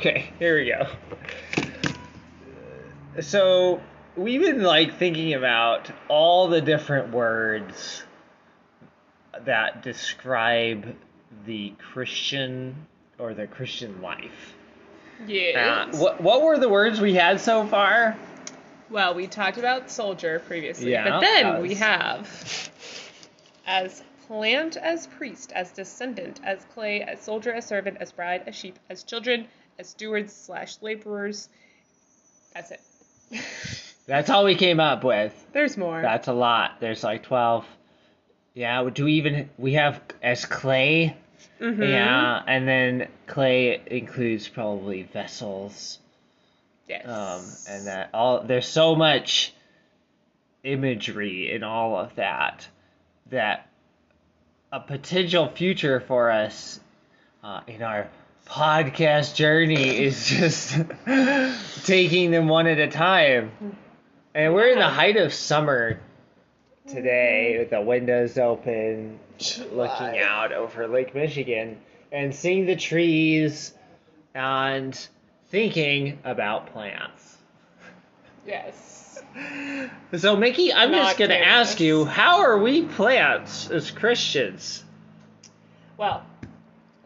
Okay, here we go. So we've been like thinking about all the different words that describe the Christian or the Christian life. Yeah. Uh, what what were the words we had so far? Well, we talked about soldier previously, Yeah, but then that we have as plant, as priest, as descendant, as clay, as soldier, as servant, as bride, as sheep, as children, as stewards slash laborers. That's it. That's all we came up with. There's more. That's a lot. There's like twelve. Yeah. Do we even we have as clay? Mhm. Yeah, and then clay includes probably vessels. Yes. um, and that all there's so much imagery in all of that that a potential future for us uh, in our podcast journey is just taking them one at a time. And we're in the height of summer today mm-hmm. with the windows open looking out over lake michigan and seeing the trees and thinking about plants. Yes. so mickey i'm Not just going to ask you how are we plants as christians? Well,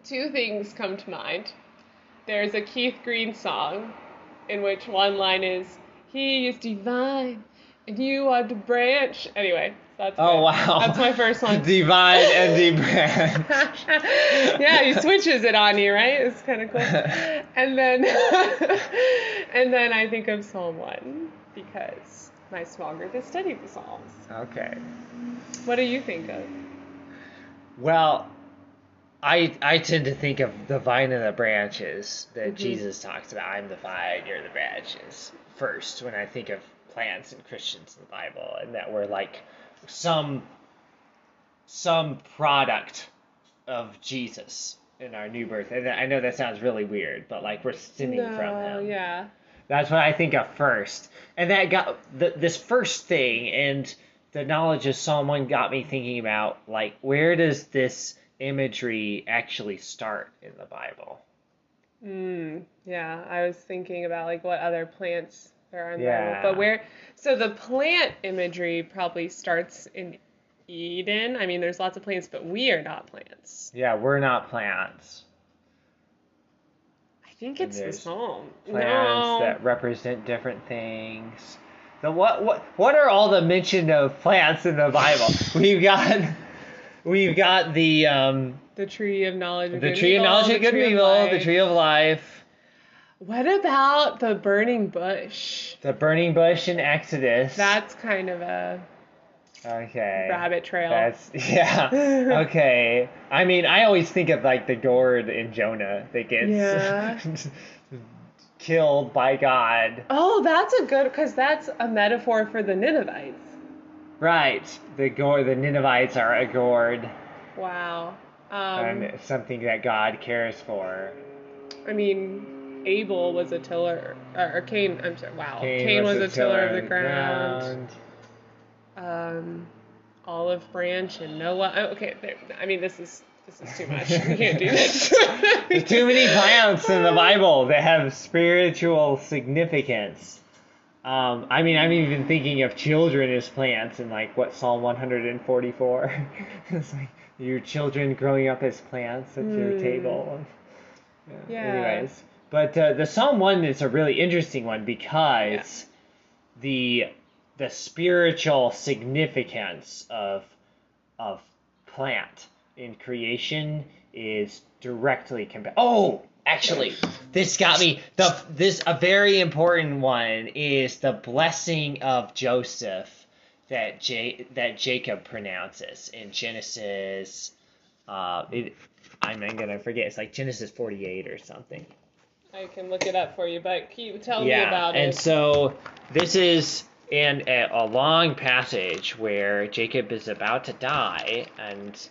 two things come to mind. There's a Keith Green song in which one line is, He is divine and you are the branch. Anyway, that's oh wow That's my first one. divine and the branch. yeah, he switches it on you, right? It's kind of cool. And then, and then I think of Psalm one because my small group has studied the Psalms. okay What do you think of? Well, I I tend to think of the vine and the branches that Mhm. Jesus talks about. I'm the vine, you're the branches. First, when I think of plants and Christians in the Bible, and that we're like some some product of Jesus in our new birth. And I know that sounds really weird, but like we're stemming from him. yeah. That's what I think of first. And that got the, this first thing and the knowledge of Psalm 1 got me thinking about like where does this imagery actually start in the Bible? Mm, yeah, I was thinking about like what other plants there are in the Yeah. Bible. But where so the plant imagery probably starts in Eden. I mean there's lots of plants, but we are not plants. Yeah, we're not plants. I think it's the psalm. Plants no. that represent different things. The what what what are all the mention of plants in the Bible? We've got we've got the um the tree of knowledge of the good tree of knowledge of good and evil, the tree of life, What about the burning bush? the burning bush in Exodus. That's kind of a Okay. rabbit trail. That's yeah. Okay. I mean, I always think of like the gourd in Jonah that gets Yeah. killed by God. oh, that's a good because that's a metaphor for the Ninevites. Right. The gourd. The Ninevites are a gourd, Wow. Um, and something that God cares for. I mean, Abel was a tiller, or, or Cain. I'm sorry. Wow, Cain, was, a tiller, of the ground. Um, olive branch and Noah. oh, Okay, there, I mean this is this is too much. We can't do this. There's too many plants in the Bible that have spiritual significance. Um, I mean, I'm even thinking of children as plants in like what Psalm 144. it's like your children growing up as plants at your Hmm. table. Yeah. Anyways, but uh, the Psalm one is a really interesting one because the the spiritual significance of of plant in creation is directly compared. Oh, actually, this got me. The this a very important one is the blessing of Joseph that J, that Jacob pronounces in Genesis. Uh, it, I'm gonna forget. It's like Genesis 48 or something. I can look it up for you, but keep tell me about and it. And so this is in a, a long passage where Jacob is about to die, and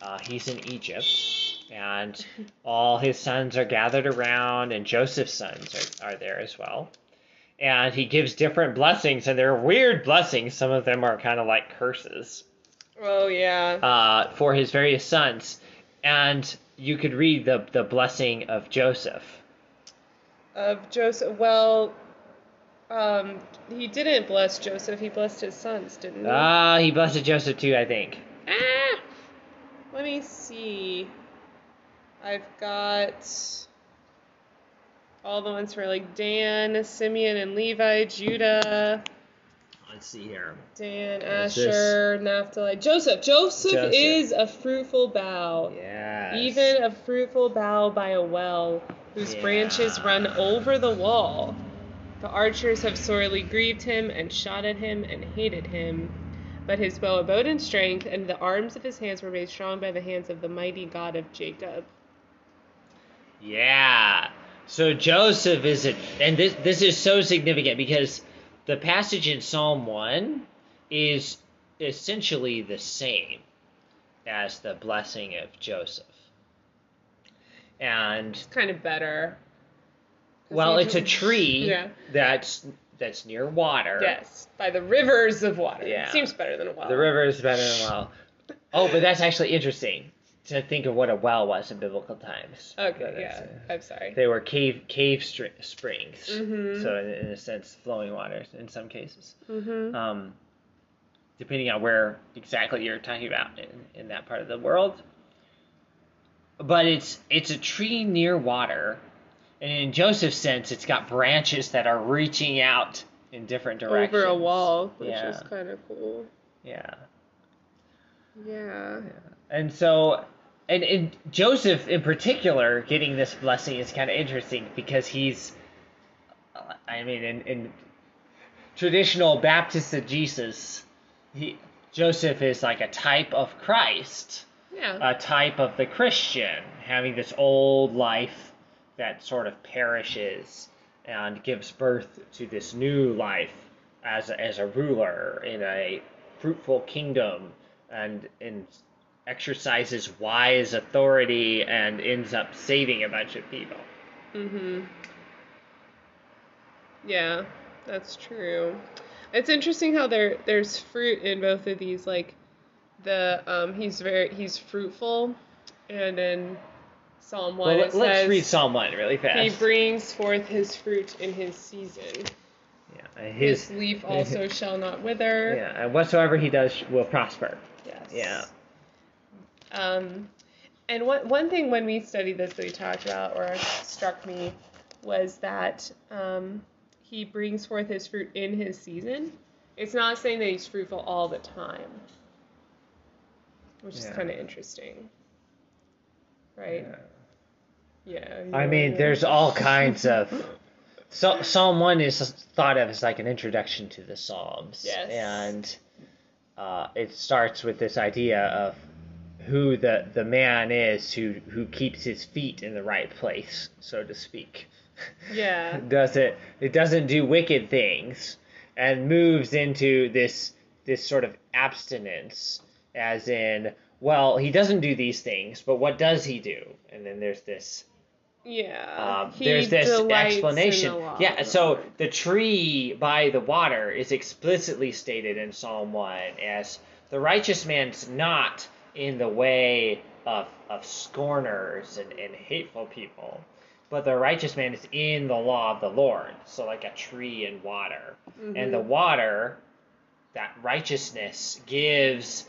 uh, he's in Egypt, and all his sons are gathered around, and Joseph's sons are, are there as well. And he gives different blessings, and they're weird blessings. Some of them are kind of like curses oh yeah. uh, for his various sons. And you could read the, the blessing of Joseph. of Joseph. Well, um, he didn't bless Joseph. He blessed his sons, didn't he? Ah, uh, he blessed Joseph too, I think. Ah, let me see. I've got all the ones for like Dan, Simeon, and Levi, Judah. Let's see here. Dan, Asher, Naphtali, Joseph. Joseph. Joseph. is a fruitful bough. Yeah. Even a fruitful bough by a well, whose yeah. branches run over the wall. The archers have sorely grieved him and shot at him and hated him. But his bow abode in strength, and the arms of his hands were made strong by the hands of the mighty God of Jacob. Yeah. So Joseph is it, and this this is so significant because the passage in Psalm 1 is essentially the same as the blessing of Joseph. And it's kind of better. Well, it's a tree yeah. that's that's near water. Yes, by the rivers of water. Yeah. It seems better than a well. The river is better than a well. Oh, but that's actually interesting to think of what a well was in biblical times. Okay, yeah. Uh, I'm sorry. They were cave cave stri- springs, mm-hmm. so in, in, a sense, flowing waters in some cases. Mm-hmm. Um, depending on where exactly you're talking about in, in that part of the world. But it's it's a tree near water, and in Joseph's sense, it's got branches that are reaching out in different directions over a wall, which yeah. is kind of cool. Yeah. Yeah. yeah. And so and, and Joseph in particular getting this blessing is kind of interesting because he's, I mean, in, in traditional Baptist of Jesus, he Joseph is like a type of Christ, yeah. a type of the Christian, having this old life that sort of perishes and gives birth to this new life as a, as a ruler in a fruitful kingdom and in exercises wise authority and ends up saving a bunch of people. Mhm. Yeah, that's true. It's interesting how there there's fruit in both of these. Like the um he's very he's fruitful, and in Psalm one well, it let's read Psalm one really fast. He brings forth his fruit in his season. Yeah, his, his leaf also shall not wither. Yeah, and whatsoever he does will prosper. Yes. Yeah. Um, and one one thing when we studied this that we talked about or struck me was that um, he brings forth his fruit in his season. It's not saying that he's fruitful all the time, which yeah. is kind of interesting, right? Yeah. yeah I mean, there's all kinds of. So, Psalm one is thought of as like an introduction to the Psalms. Yes. And uh, it starts with this idea of who the the man is who who keeps his feet in the right place, so to speak. Yeah. Does it it doesn't do wicked things and moves into this this sort of abstinence as in well, he doesn't do these things, but what does he do? And then there's this yeah. Um, there's this explanation. Yeah, so the tree by the water is explicitly stated in Psalm 1 as the righteous man's not in the way of, of scorners and, and hateful people. But the righteous man is in the law of the Lord, so like a tree in water. Mm-hmm. And the water, that righteousness, gives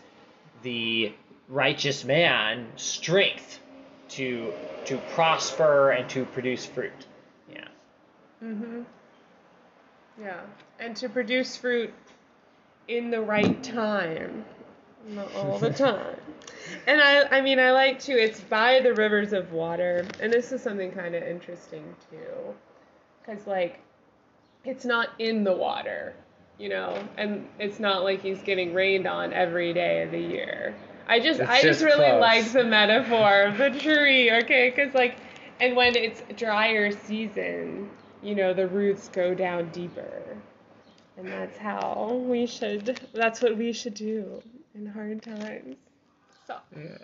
the righteous man strength to to prosper and to produce fruit. Yeah. Mhm. Yeah, and to produce fruit in the right time, not all the time. and I, I mean, I like to. It's by the rivers of water, and this is something kind of interesting too, because like, it's not in the water, you know, and it's not like he's getting rained on every day of the year. I just, it's I just, just really close. like the metaphor of the tree, okay? Because like, and when it's drier season, you know, the roots go down deeper. And that's how we should, that's what we should do in hard times. Yeah.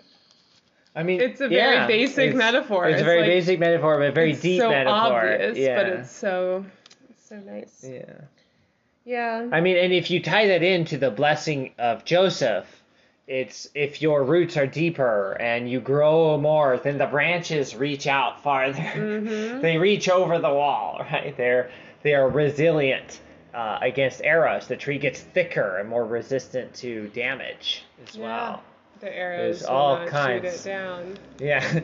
I mean, it's a very yeah, basic it's, metaphor. It's, it's a very like, basic metaphor, but a very deep so metaphor. Obvious, yeah. but it's so it's so nice. Yeah. Yeah. I mean, and if you tie that into the blessing of Joseph, it's if your roots are deeper and you grow more, then the branches reach out farther. Mm-hmm. they reach over the wall, right? They're they are resilient uh, against arrows. The tree gets thicker and more resistant to damage as yeah. well. The arrows There's all kinds. Yeah.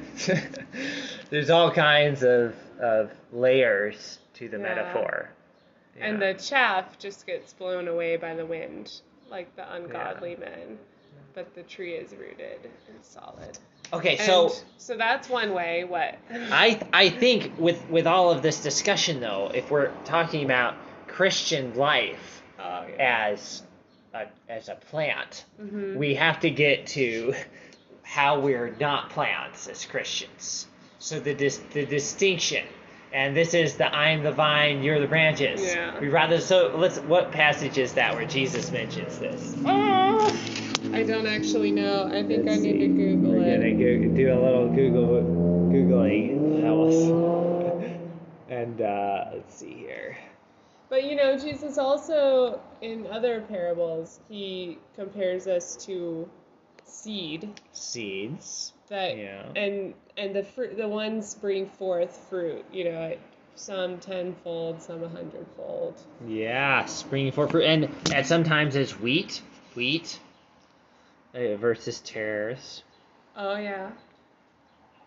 There's all kinds of of layers to the yeah. metaphor. Yeah. And the chaff just gets blown away by the wind, like the ungodly men but the tree is rooted and solid. Okay, so and so that's one way. What? I I think with with all of this discussion though, if we're talking about Christian life oh, yeah. as a, as a plant, mm-hmm. we have to get to how we're not plants as Christians. So the dis, the distinction, and this is the I'm the vine, you're the branches. Yeah. We rather so let's what passage is that where Jesus mentions this? Oh. I don't actually know. I think Let's I need see. to Google We're it. Gonna go, do a little Google googling, Alice. and uh, let's see here. But you know, Jesus also in other parables he compares us to seed. Seeds. That yeah. And and the fruit, the ones bring forth fruit. You know, some tenfold, some a hundredfold. Yeah, bringing forth fruit, and and sometimes it's wheat, wheat uh, versus tares. Oh yeah.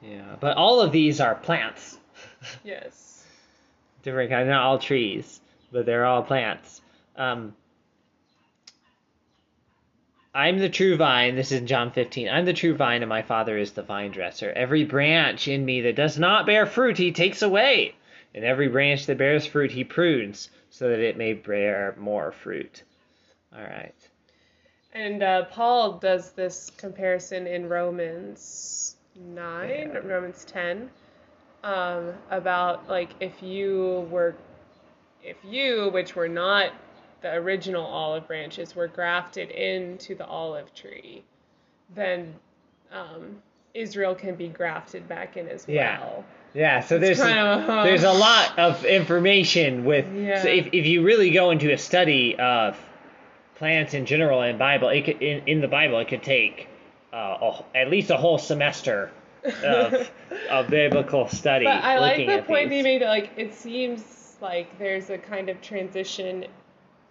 Yeah, but all of these are plants. yes. Different kind, not all trees, but they're all plants. Um, I'm the true vine. This is John 15. I'm the true vine, and my Father is the vine dresser. Every branch in me that does not bear fruit, he takes away. And every branch that bears fruit, he prunes, so that it may bear more fruit. All right. And uh, Paul does this comparison in Romans 9, yeah. Romans 10, um, about like if you were, if you, which were not the original olive branches, were grafted into the olive tree, then um, Israel can be grafted back in as yeah. well. Yeah, so there's kind of, uh, there's a lot of information with yeah. so if if you really go into a study of plants in general and Bible, it could, in, in the Bible, it could take uh, a, at least a whole semester of, of biblical study. But I like the point these. you made. Like it seems like there's a kind of transition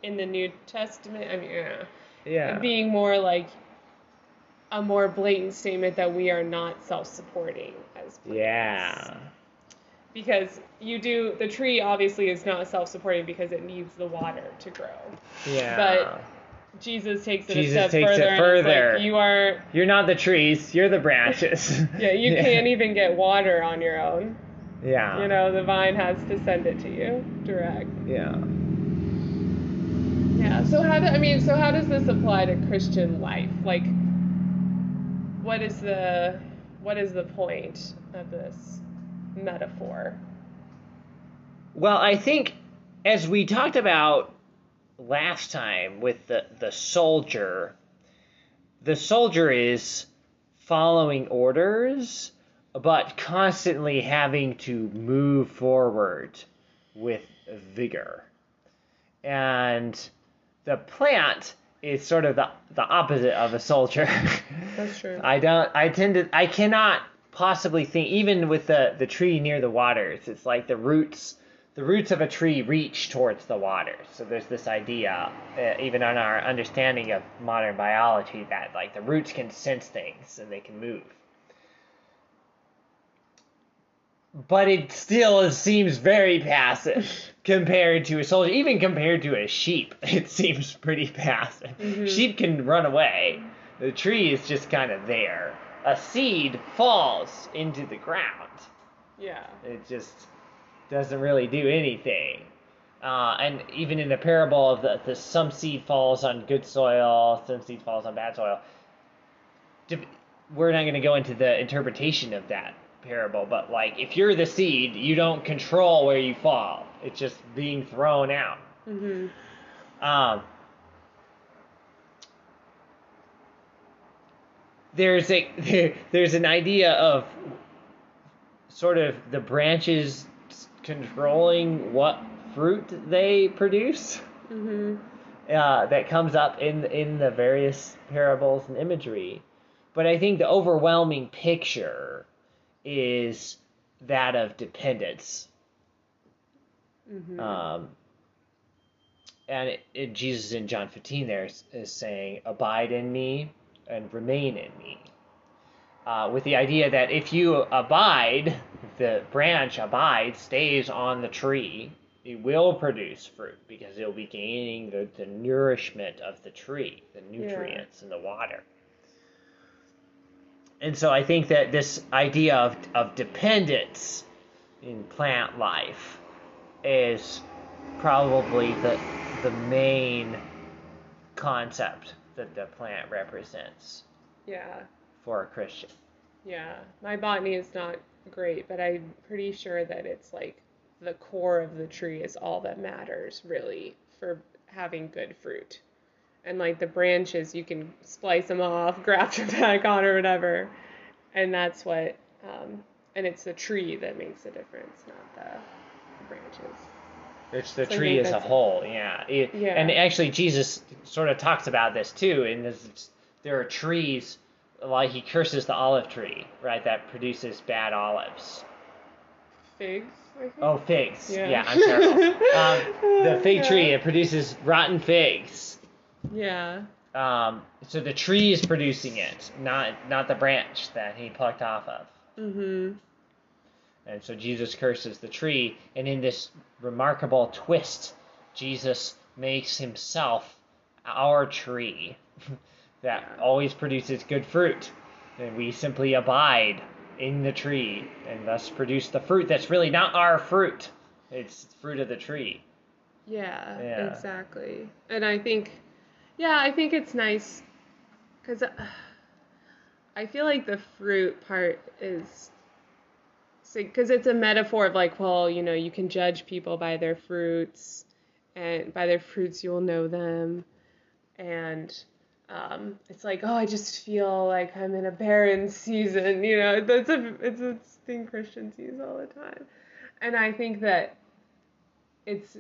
in the New Testament. I mean, yeah, yeah, being more like a more blatant statement that we are not self-supporting as plants. Yeah. Because you do the tree obviously is not self-supporting because it needs the water to grow. Yeah. But Jesus takes it Jesus a step takes further. It further. Like, you are. You're not the trees. You're the branches. yeah, you yeah. can't even get water on your own. Yeah. You know, the vine has to send it to you direct. Yeah. Yeah. So how do I mean? So how does this apply to Christian life? Like, what is the what is the point of this metaphor? Well, I think as we talked about last time with the, the soldier, the soldier is following orders, but constantly having to move forward with vigor. And the plant is sort of the, the opposite of a soldier. That's true. I don't I tend to I cannot possibly think even with the, the tree near the waters, it's like the roots the roots of a tree reach towards the water. So there's this idea, uh, even on our understanding of modern biology, that like the roots can sense things and they can move. But it still seems very passive compared to a soldier, even compared to a sheep. It seems pretty passive. Mm-hmm. Sheep can run away. The tree is just kind of there. A seed falls into the ground. Yeah. It just doesn't really do anything. Uh, and even in the parable of the, the some seed falls on good soil, some seed falls on bad soil. We're not going to go into the interpretation of that parable, but like if you're the seed, you don't control where you fall. It's just being thrown out. Mm-hmm. Um, there's a there, there's an idea of sort of the branches controlling what fruit they produce. Mm-hmm. uh, that comes up in in the various parables and imagery. But I think the overwhelming picture is that of dependence. Mm-hmm. Um, and it, it, Jesus in John 15 there is, is, saying, Abide in me and remain in me. Uh, with the idea that if you abide, the branch abides, stays on the tree, it will produce fruit because it'll be gaining the, the nourishment of the tree, the nutrients yeah. and the water. And so I think that this idea of, of dependence in plant life is probably the, the main concept that the plant represents. Yeah. For a Christian. Yeah. My botany is not great, but I'm pretty sure that it's like the core of the tree is all that matters really for having good fruit. And like the branches, you can splice them off, graft them back on, or whatever. And that's what, um, and it's the tree that makes the difference, not the branches. It's the so tree as a whole, yeah. It, yeah. And actually, Jesus sort of talks about this too. And there are trees, like he curses the olive tree, right, that produces bad olives. Figs. Oh, figs. Yeah, yeah I'm terrible. um, the fig tree it produces rotten figs. Yeah. Um, so the tree is producing it, not not the branch that he plucked off of. Mm-hmm. And so Jesus curses the tree, and in this remarkable twist, Jesus makes himself our tree that always produces good fruit, and we simply abide in the tree and thus produce the fruit that's really not our fruit. It's fruit of the tree. Yeah, yeah. exactly. And I think, yeah, I think it's nice because uh, I feel like the fruit part is because it's a metaphor of like, well, you know, you can judge people by their fruits, and by their fruits you will know them, and um, it's like, oh, I just feel like I'm in a barren season. You know, that's a it's a thing Christians use all the time, and I think that it's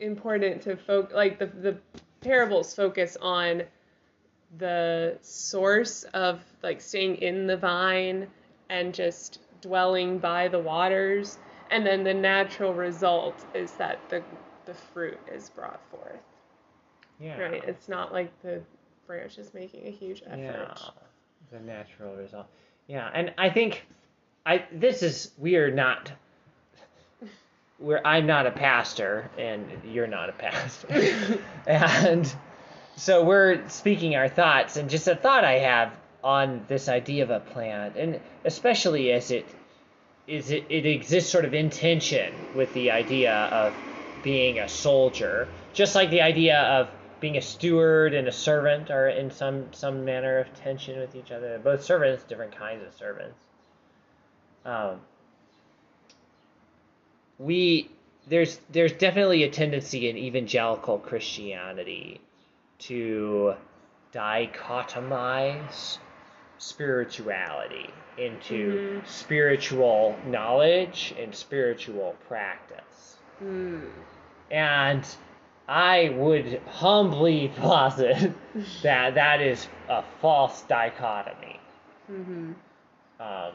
important to focus like the the parables focus on the source of like staying in the vine and just dwelling by the waters. And then the natural result is that the the fruit is brought forth. Yeah. Right? It's not like the branch is making a huge effort. Yeah, the natural result. Yeah, and I think I this is we are not we're I'm not a pastor and you're not a pastor. and so we're speaking our thoughts and just a thought I have on this idea of a plant and especially as it is it, it exists sort of in tension with the idea of being a soldier just like the idea of being a steward and a servant are in some some manner of tension with each other. Both servants, different kinds of servants. Um, we there's there's definitely a tendency in evangelical Christianity to dichotomize spirituality into mm-hmm. spiritual knowledge and spiritual practice. Mm. And I would humbly posit that that is a false dichotomy. Mm-hmm. Um,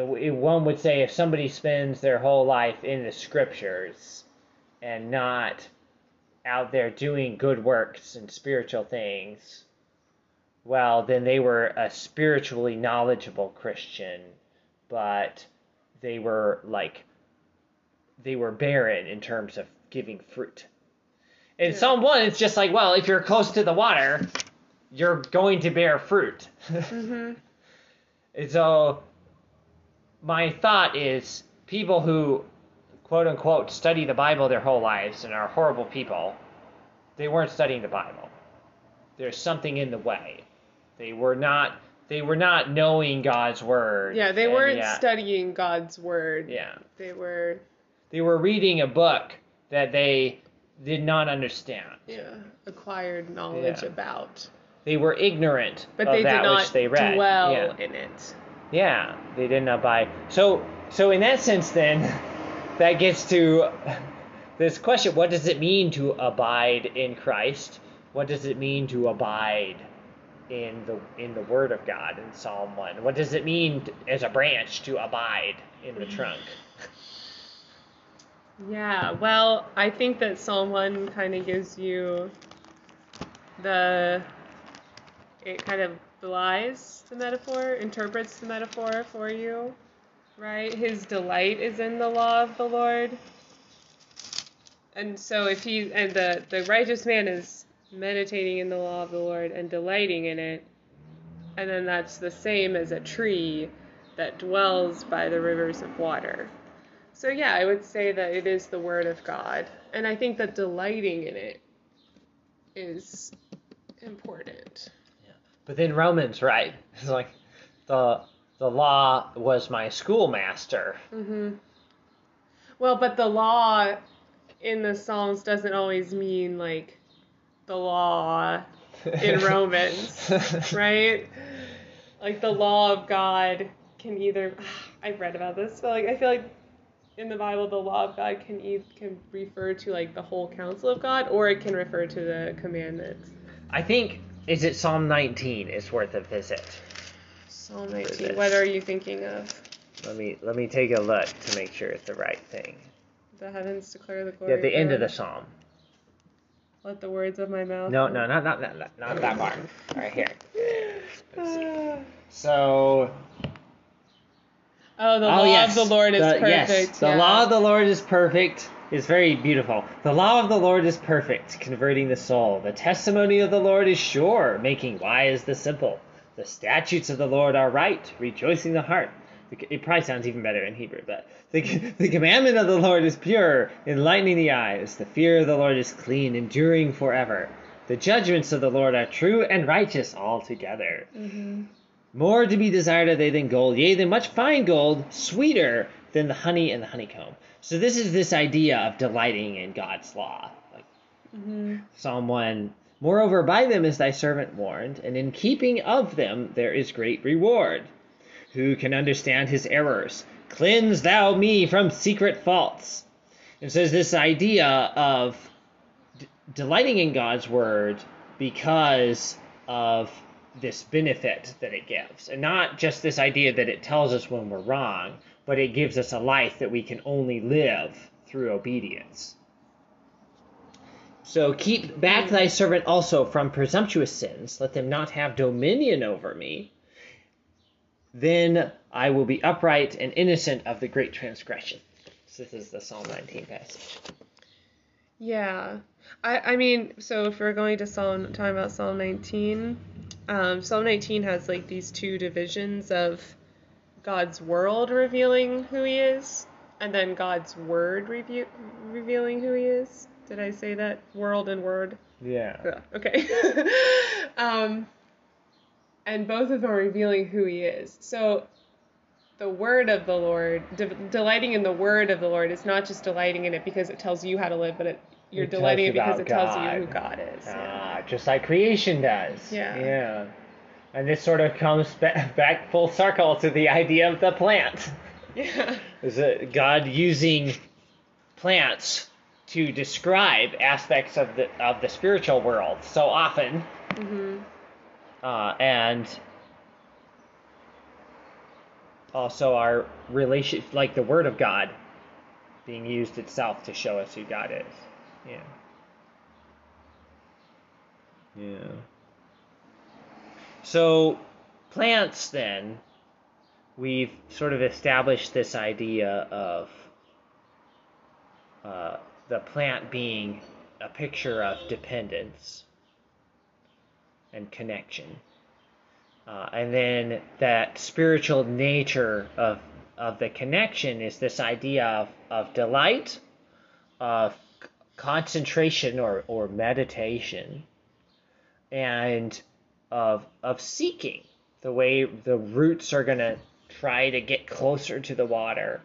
one would say if somebody spends their whole life in the scriptures and not out there doing good works and spiritual things, well, then they were a spiritually knowledgeable Christian, but they were like, they were barren in terms of giving fruit. In yeah. Psalm 1, it's just like, well, if you're close to the water, you're going to bear fruit. mm-hmm. And so, my thought is people who, quote unquote, study the Bible their whole lives and are horrible people, they weren't studying the Bible. There's something in the way. They were not. They were not knowing God's word. Yeah, they weren't studying God's word. Yeah. They were. They were reading a book that they did not understand. Yeah, acquired knowledge yeah. about. They were ignorant but of they that did not which they read. Dwell yeah. in it. Yeah, they did not buy. So, so in that sense, then, that gets to this question: What does it mean to abide in Christ? What does it mean to abide in the in the Word of God in Psalm one? What does it mean to, as a branch to abide in the trunk? Yeah, well, I think that Psalm 1 kind of gives you the. It kind of belies the metaphor, interprets the metaphor for you, right? His delight is in the law of the Lord. And so if he. And the, the righteous man is meditating in the law of the Lord and delighting in it, and then that's the same as a tree that dwells by the rivers of water. So yeah, I would say that it is the word of God, and I think that delighting in it is important. But then Romans, right? It's like the the law was my schoolmaster. hmm Well, but the law in the Psalms doesn't always mean like the law in Romans, right? Like the law of God can either I've read about this, but like I feel like in the Bible, the law of God can e- can refer to like the whole counsel of God, or it can refer to the commandments. I think is it Psalm 19 It's worth a visit. Psalm 19. What are you thinking of? Let me let me take a look to make sure it's the right thing. The heavens declare the glory. Yeah, the end of the psalm. Let the words of my mouth. No, no, not not not, not that part. Right here. So Oh, the oh, law yes. of the Lord is the, perfect. Yes, the yeah. law of the Lord is perfect. Is very beautiful. The law of the Lord is perfect, converting the soul. The testimony of the Lord is sure, making wise the simple. The statutes of the Lord are right, rejoicing the heart. It probably sounds even better in Hebrew, but the, the commandment of the Lord is pure, enlightening the eyes. The fear of the Lord is clean, enduring forever. The judgments of the Lord are true and righteous altogether. Mm-hmm. More to be desired are they than gold, yea, than much fine gold, sweeter than the honey and the honeycomb. So this is this idea of delighting in God's law. Like mm-hmm. Psalm 1. Moreover, by them is thy servant warned, and in keeping of them there is great reward. Who can understand his errors? Cleanse thou me from secret faults. And so there's this idea of d- delighting in God's word because of this benefit that it gives. And not just this idea that it tells us when we're wrong, but it gives us a life that we can only live through obedience. So keep back thy servant also from presumptuous sins, let them not have dominion over me. Then I will be upright and innocent of the great transgression. So this is the Psalm 19 passage. Yeah. I, I mean, so if we're going to Psalm, talking about Psalm 19, um, Psalm 19 has like these two divisions of God's world revealing who He is, and then God's word review, revealing who He is. Did I say that? World and word. Yeah. yeah okay. um, and both of them are revealing who He is. So the word of the Lord, de- delighting in the word of the Lord, is not just delighting in it because it tells you how to live, but it you're it delighting it because it tells you who God is. Ah, yeah. just like creation does. Yeah. Yeah. And this sort of comes back full circle to the idea of the plant. Yeah. Is it God using plants to describe aspects of the of the spiritual world so often. Mm-hmm. Uh, and also our relation, like the Word of God, being used itself to show us who God is. Yeah. Yeah. So, plants, then, we've sort of established this idea of uh, the plant being a picture of dependence and connection. Uh, and then that spiritual nature of, of the connection is this idea of, of delight, of concentration or, or meditation and of of seeking the way the roots are going to try to get closer to the water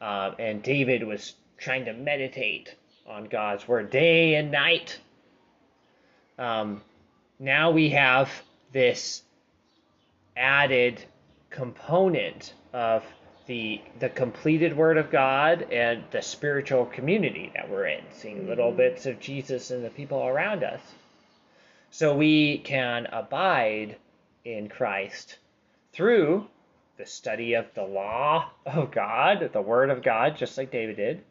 um, and david was trying to meditate on god's word day and night um, now we have this added component of the the completed Word of God and the spiritual community that we're in, seeing mm-hmm. little bits of Jesus and the people around us. So we can abide in Christ through the study of the law of God, the Word of God, just like David did,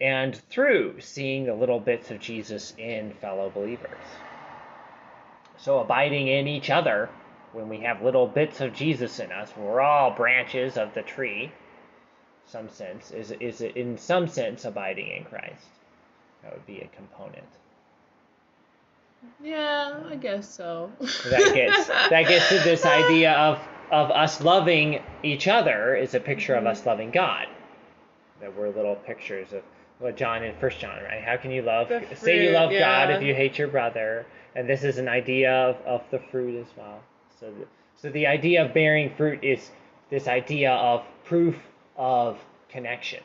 and through seeing the little bits of Jesus in fellow believers. So abiding in each other when we have little bits of Jesus in us, we're all branches of the tree, some sense, is, is in some sense abiding in Christ. That would be a component. Yeah, I guess so. that gets that gets to this idea of of us loving each other is a picture mm-hmm. of us loving God. That we're little pictures of what John in First John, right? How can you love fruit, say you love yeah. God if you hate your brother? And this is an idea of, of the fruit as well. So the, so the idea of bearing fruit is this idea of proof of connection.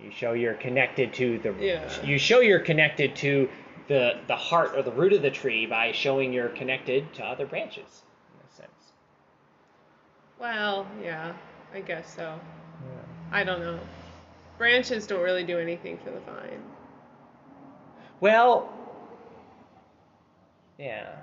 You show you're connected to the yeah. you show you're connected to the the heart or the root of the tree by showing you're connected to other branches in a sense. Well, yeah, I guess so. Yeah. I don't know. Branches don't really do anything for the vine. Well, yeah.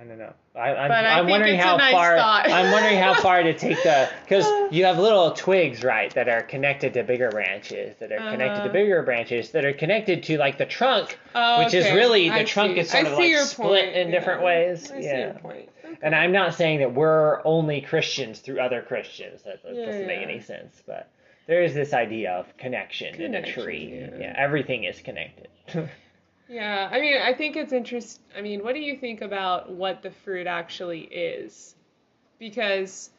I don't know. I, I'm, I'm wondering how nice far. I'm wondering how far to take the because you have little twigs, right, that are connected to bigger branches, that are uh-huh. connected to bigger branches, that are connected to like the trunk, oh, which okay. is really the I trunk see. is sort I of like split point. in yeah. different ways. I yeah. Okay. And I'm not saying that we're only Christians through other Christians. That, that yeah, doesn't make any sense, but there is this idea of connection, connection in a tree. Yeah. everything is connected. Yeah, I mean, I think it's interesting. I mean, what do you think about what the fruit actually is? Because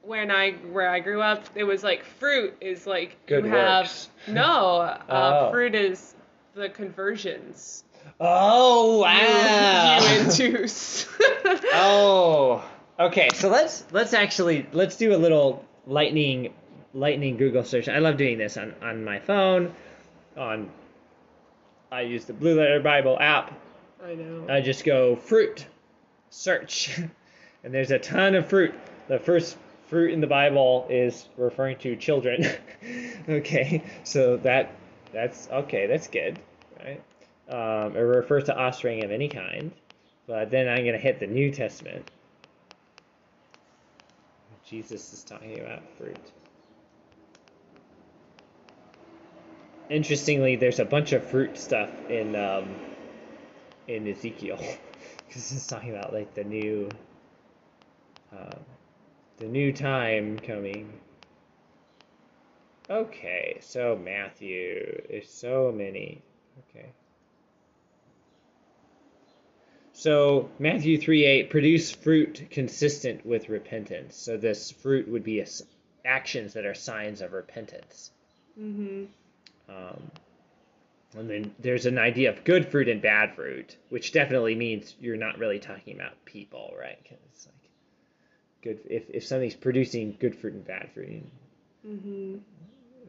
when I where I grew up, it was like fruit is like Good you works. have no uh, oh. fruit is the conversions. Oh wow! You, you induce. oh, okay. So let's let's actually let's do a little lightning lightning Google search. I love doing this on on my phone, on I use the Blue Letter Bible app. I know. I just go fruit, search, and there's a ton of fruit. The first fruit in the Bible is referring to children. okay, so that that's okay. That's good, right? Um, it refers to offspring of any kind. But then I'm gonna hit the New Testament. Jesus is talking about fruit. Interestingly, there's a bunch of fruit stuff in um, in Ezekiel because it's talking about like the new uh, the new time coming. Okay, so Matthew, there's so many. Okay. So Matthew 3 8, produce fruit consistent with repentance. So this fruit would be actions that are signs of repentance. Mm-hmm. Um, and then there's an idea of good fruit and bad fruit, which definitely means you're not really talking about people, right? Cause it's like good if if something's producing good fruit and bad fruit. Mm-hmm.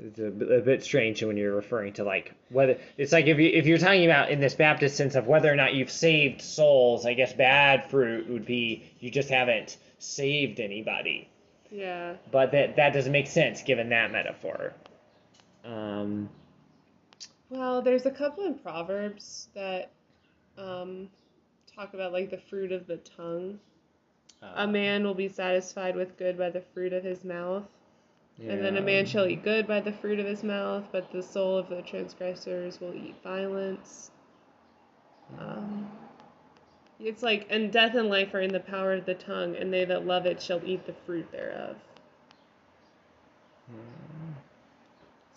It's a, a, bit strange when you're referring to like whether it's like if you if you're talking about in this Baptist sense of whether or not you've saved souls, I guess bad fruit would be you just haven't saved anybody. Yeah. But that that doesn't make sense given that metaphor. Um, well, there's a couple in Proverbs that um, talk about like the fruit of the tongue. a um, man will be satisfied with good by the fruit of his mouth. Yeah. And then a man shall eat good by the fruit of his mouth, but the soul of the transgressors will eat violence. Um, it's like, and death and life are in the power of the tongue, and they that love it shall eat the fruit thereof. Hmm.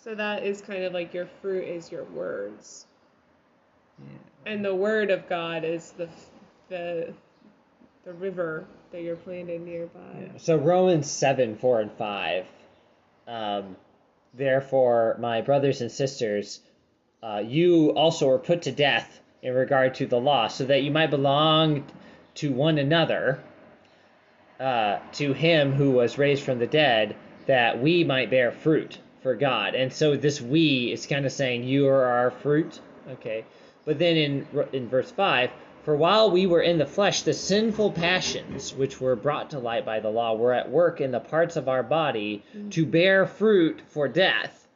So that is kind of like your fruit is your words. Yeah. And the word of God is the the the river that you're planted nearby. Yeah. So Romans seven four and five. Um, Therefore, my brothers and sisters, uh, you also were put to death in regard to the law, so that you might belong to one another, uh, to him who was raised from the dead, that we might bear fruit for God. And so this we is kind of saying you are our fruit. Okay. But then in in verse 5, For while we were in the flesh, the sinful passions which were brought to light by the law were at work in the parts of our body mm-hmm. to bear fruit for death.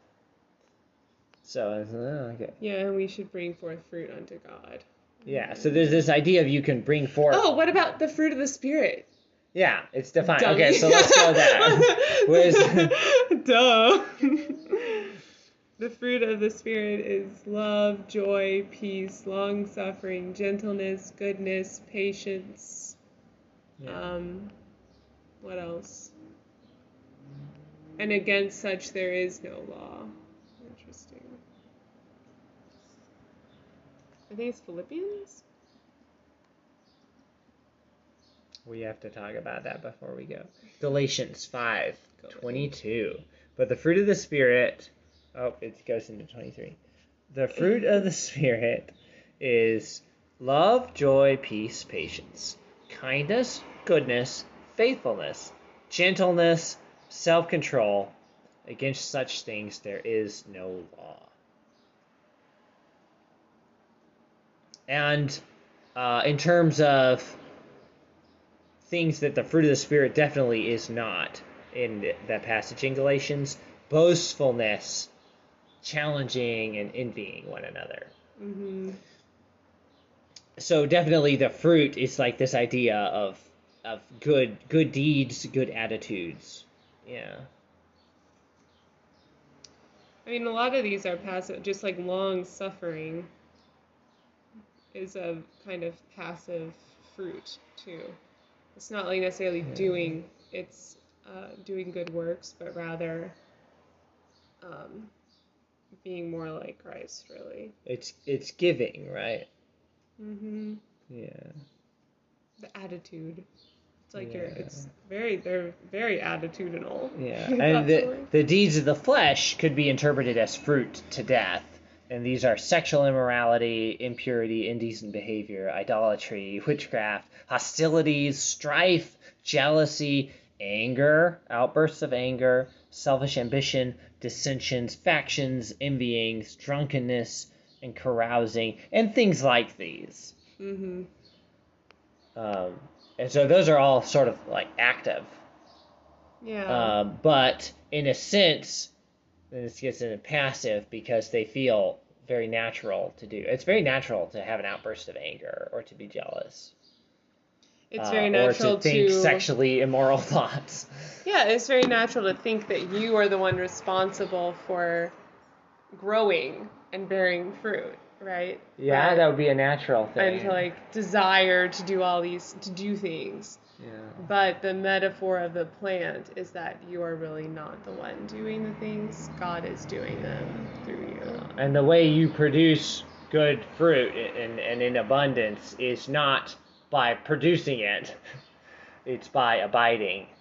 So, oh, okay. Yeah, and we should bring forth fruit unto God. Yeah, so there's this idea of you can bring forth. Oh, what about the fruit of the Spirit? Yeah, it's defined. Dummy. Okay, so let's go there. Where's Duh. the fruit of the Spirit is love, joy, peace, long suffering, gentleness, goodness, patience. Yeah. Um, what else? And against such there is no law. Interesting. I think it's Philippians. We have to talk about that before we go. Galatians 5 22. But the fruit of the Spirit, oh, it goes into 23. The fruit of the Spirit is love, joy, peace, patience, kindness, goodness, faithfulness, gentleness, self control. Against such things there is no law. And uh, in terms of things that the fruit of the Spirit definitely is not in that passage in Galatians boastfulness, challenging, and envying one another. Mm-hmm. So definitely the fruit is like this idea of of good good deeds, good attitudes. Yeah. I mean, a lot of these are passive, just like long suffering is a kind of passive fruit too. It's not like necessarily doing it's uh, doing good works, but rather um, being more like Christ, really. It's it's giving, right? Mm-hmm. Yeah. The attitude. It's like yeah. you're. It's very. They're very attitudinal. Yeah, and the the deeds of the flesh could be interpreted as fruit to death and these are sexual immorality, impurity, indecent behavior, idolatry, witchcraft, hostilities, strife, jealousy, anger, outbursts of anger, selfish ambition, dissensions, factions, envyings, drunkenness, and carousing, and things like these. Mm-hmm. Um, and so those are all sort of like active. Yeah. Uh, but in a sense, then this gets into passive because they feel very natural to do. It's very natural to have an outburst of anger or to be jealous. It's very uh, natural or to think to, sexually immoral thoughts. Yeah, it's very natural to think that you are the one responsible for growing and bearing fruit, right? Yeah, that would be a natural thing. And to like desire to do all these to do things. Yeah. But the metaphor of the plant is that you are really not the one doing the things. God is doing them through you. And the way you produce good fruit and, and in abundance is not by producing it, it's by abiding. Exactly.